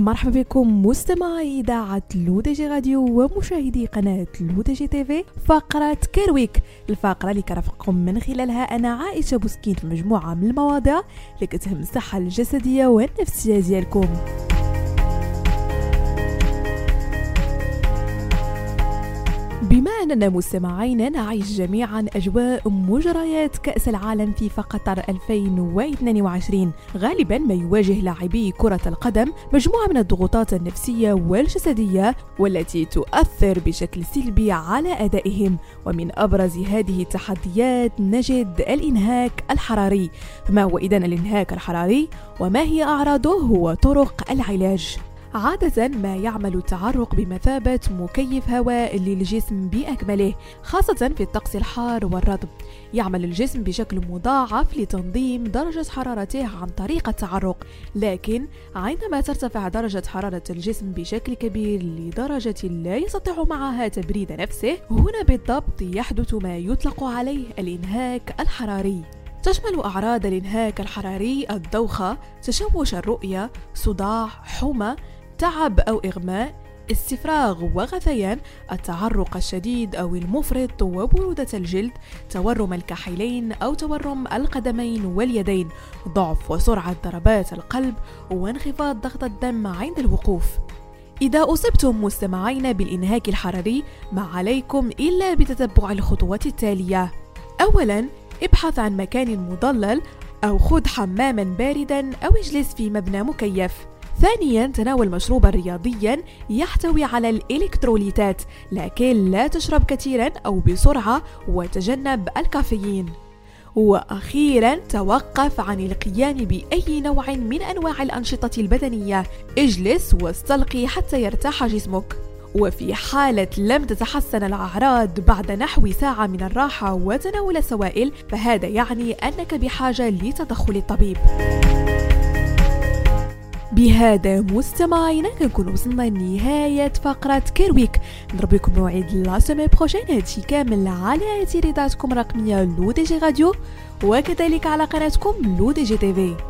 مرحبا بكم مستمعي إذاعة L'ODJ Radio ومشاهدي قناة L'ODJ TV فقرة Care Week الفقرة اللي كنرافقكم من خلالها أنا عائشة بوسكين في مجموعة من المواضيع اللي كتهم الصحة الجسدية والنفسية ديالكم. بما أننا مستمعين نعيش جميعا أجواء مجريات كأس العالم في قطر 2022 غالبا ما يواجه لاعبي كرة القدم مجموعة من الضغوطات النفسية والجسدية والتي تؤثر بشكل سلبي على أدائهم. ومن أبرز هذه التحديات نجد الإنهاك الحراري. فما هو إذن الإنهاك الحراري؟ وما هي أعراضه وطرق العلاج؟ عادة ما يعمل التعرق بمثابة مكيف هواء للجسم بأكمله خاصة في الطقس الحار والرطب. يعمل الجسم بشكل مضاعف لتنظيم درجة حرارته عن طريق التعرق. لكن عندما ترتفع درجة حرارة الجسم بشكل كبير لدرجة لا يستطيع معها تبريد نفسه هنا بالضبط يحدث ما يطلق عليه الإنهاك الحراري. تشمل أعراض الإنهاك الحراري الدوخة، تشوش الرؤية، صداع، حمى، تعب أو إغماء استفراغ وغثيان التعرق الشديد أو المفرط وبرودة الجلد تورم الكحيلين أو تورم القدمين واليدين ضعف وسرعة ضربات القلب وانخفاض ضغط الدم عند الوقوف. إذا أصبتم مستمعين بالإنهاك الحراري ما عليكم إلا بتتبع الخطوات التالية. أولاً ابحث عن مكان مضلل أو خذ حماما باردا أو اجلس في مبنى مكيف. ثانيا تناول مشروبا رياضيا يحتوي على الإلكتروليتات لكن لا تشرب كثيرا أو بسرعة وتجنب الكافيين. وأخيرا توقف عن القيام بأي نوع من أنواع الأنشطة البدنية. اجلس واستلقي حتى يرتاح جسمك. وفي حالة لم تتحسن الأعراض بعد نحو ساعة من الراحة وتناول السوائل فهذا يعني أنك بحاجة لتدخل الطبيب. بهذا مستمعينا كنكون وصلنا لنهاية فقرة Care Week نضرب لكم موعد la semaine prochaine هادشي كامل على إذاعتكم الرقمية L'ODJ Radio وكذلك على قناتكم L'ODJ TV.